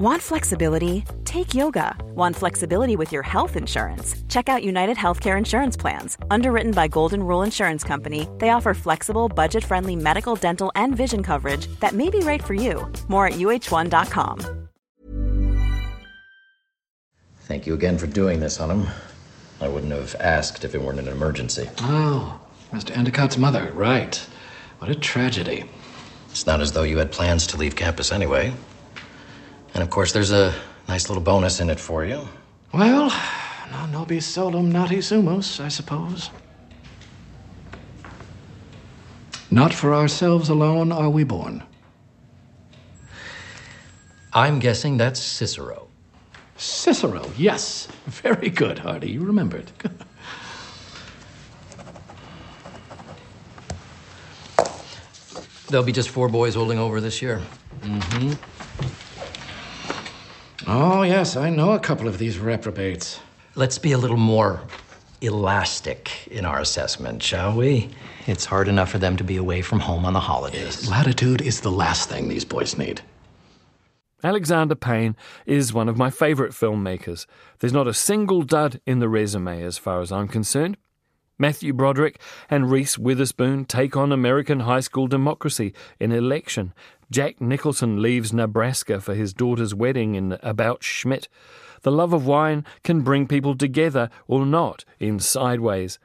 Want flexibility? Take yoga. Want flexibility with your health insurance? Check out United Healthcare Insurance Plans. Underwritten by Golden Rule Insurance Company, they offer flexible, budget friendly medical, dental, and vision coverage that may be right for you. More at uhone.com. Thank you again for doing this, Hunham. I wouldn't have asked if it weren't an emergency. Oh, Mr. Endicott's mother, right. What a tragedy. It's not as though you had plans to leave campus anyway. And of course, there's a nice little bonus in it for you. Well, non nobis solum nati sumus, I suppose. Not for ourselves alone are we born. I'm guessing that's Cicero. Cicero, yes. Very good, Hardy. You remembered. There'll be just four boys holding over this year. Mm-hmm. Oh, yes, I know a couple of these reprobates. Let's be a little more elastic in our assessment, shall we? It's hard enough for them to be away from home on the holidays. Latitude is the last thing these boys need. Alexander Payne is one of my favourite filmmakers. There's not a single dud in the resume as far as I'm concerned. Matthew Broderick and Reese Witherspoon take on American high school democracy in election. Jack Nicholson leaves Nebraska for his daughter's wedding in About Schmidt. The love of wine can bring people together or not in Sideways.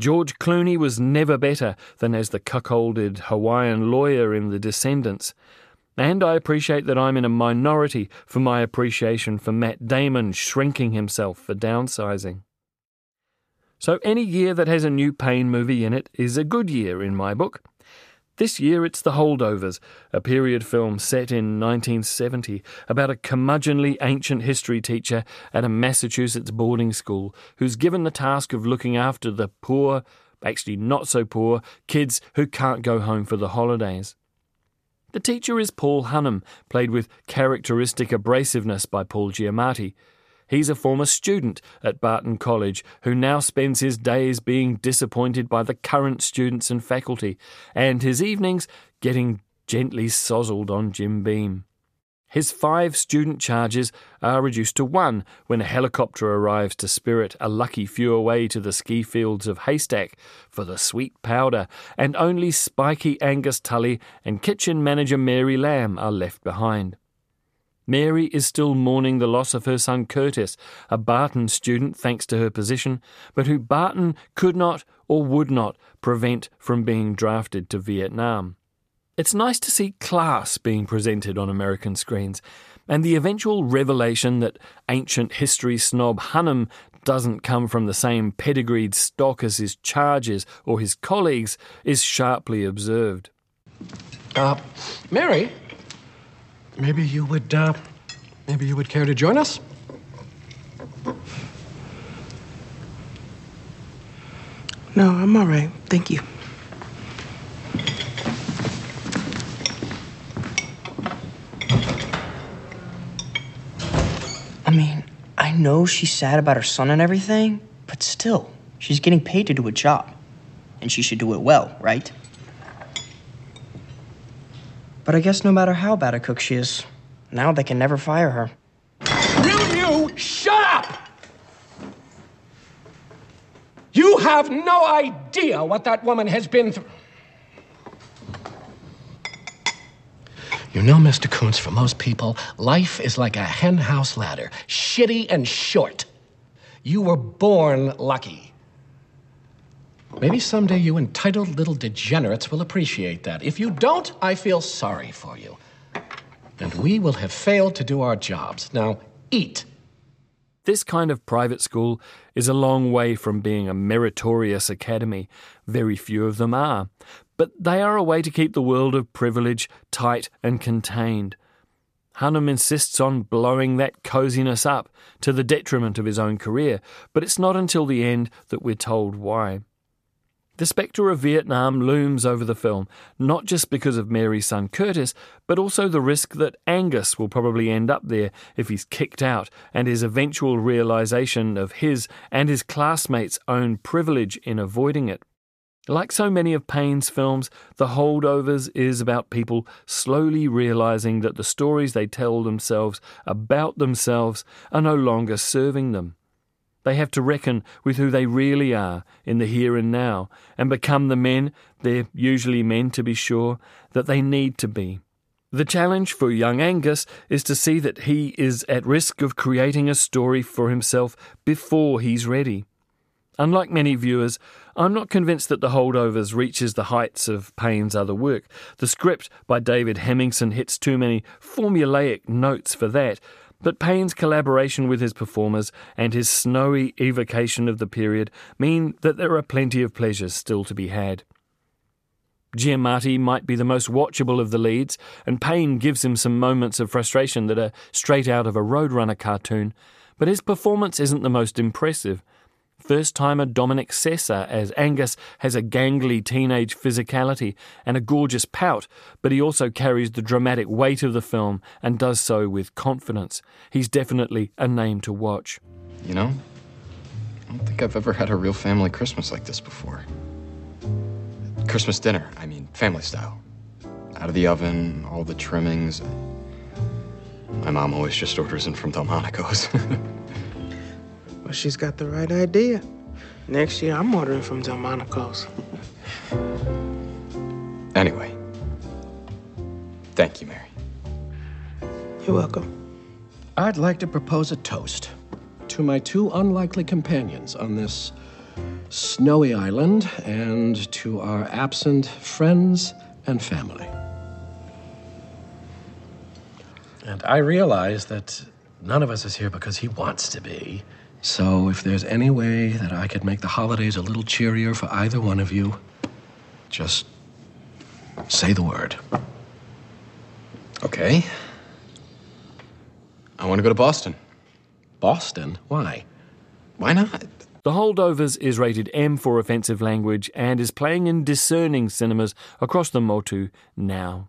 George Clooney was never better than as the cuckolded Hawaiian lawyer in The Descendants. And I appreciate that I'm in a minority for my appreciation for Matt Damon shrinking himself for downsizing. So any year that has a new Payne movie in it is a good year in my book. This year it's The Holdovers, a period film set in 1970 about a curmudgeonly ancient history teacher at a Massachusetts boarding school who's given the task of looking after the poor, actually not so poor, kids who can't go home for the holidays. The teacher is Paul Hunham, played with characteristic abrasiveness by Paul Giamatti. He's a former student at Barton College who now spends his days being disappointed by the current students and faculty, and his evenings getting gently sozzled on Jim Beam. His five student charges are reduced to one when a helicopter arrives to spirit a lucky few away to the ski fields of Haystack for the sweet powder, and only spiky Angus Tully and kitchen manager Mary Lamb are left behind. Mary is still mourning the loss of her son Curtis, a Barton student thanks to her position, but who Barton could not or would not prevent from being drafted to Vietnam. It's nice to see class being presented on American screens, and the eventual revelation that ancient history snob Hunham doesn't come from the same pedigreed stock as his charges or his colleagues is sharply observed. Uh, Mary, Maybe you would, uh, maybe you would care to join us? No, I'm all right. Thank you. I mean, I know she's sad about her son and everything, but still, she's getting paid to do a job. And she should do it well, right? But I guess no matter how bad a cook she is, now they can never fire her. Will you shut up? You have no idea what that woman has been through. You know, Mr. Kountze, for most people, life is like a henhouse ladder, shitty and short. You were born lucky. Maybe someday you entitled little degenerates will appreciate that. If you don't, I feel sorry for you. And we will have failed to do our jobs. Now, eat. This kind of private school is a long way from being a meritorious academy. Very few of them are. But they are a way to keep the world of privilege tight and contained. Hunham insists on blowing that coziness up to the detriment of his own career, but it's not until the end that we're told why. The spectre of Vietnam looms over the film, not just because of Mary's son Curtis, but also the risk that Angus will probably end up there if he's kicked out, and his eventual realization of his and his classmates' own privilege in avoiding it. Like so many of Payne's films, The Holdovers is about people slowly realizing that the stories they tell themselves about themselves are no longer serving them. They have to reckon with who they really are in the here and now and become the men, they're usually men to be sure, that they need to be. The challenge for young Angus is to see that he is at risk of creating a story for himself before he's ready. Unlike many viewers, I'm not convinced that The Holdovers reaches the heights of Payne's other work. The script by David Hemingson hits too many formulaic notes for that, but Payne's collaboration with his performers and his snowy evocation of the period mean that there are plenty of pleasures still to be had. Giamatti might be the most watchable of the leads, and Payne gives him some moments of frustration that are straight out of a Roadrunner cartoon, but his performance isn't the most impressive. First timer Dominic Sessa as Angus has a gangly teenage physicality and a gorgeous pout, but he also carries the dramatic weight of the film and does so with confidence. He's definitely a name to watch. You know, I don't think I've ever had a real family Christmas like this before. Christmas dinner, I mean, family style. Out of the oven, all the trimmings. My mom always just orders in from Delmonico's. Well, she's got the right idea. Next year, I'm ordering from Delmonico's. anyway, thank you, Mary. You're welcome. I'd like to propose a toast to my two unlikely companions on this snowy island and to our absent friends and family. And I realize that none of us is here because he wants to be. So if there's any way that I could make the holidays a little cheerier for either one of you, just say the word. Okay. I want to go to Boston. Boston? Why? Why not? The Holdovers is rated M for offensive language and is playing in discerning cinemas across the Motu now.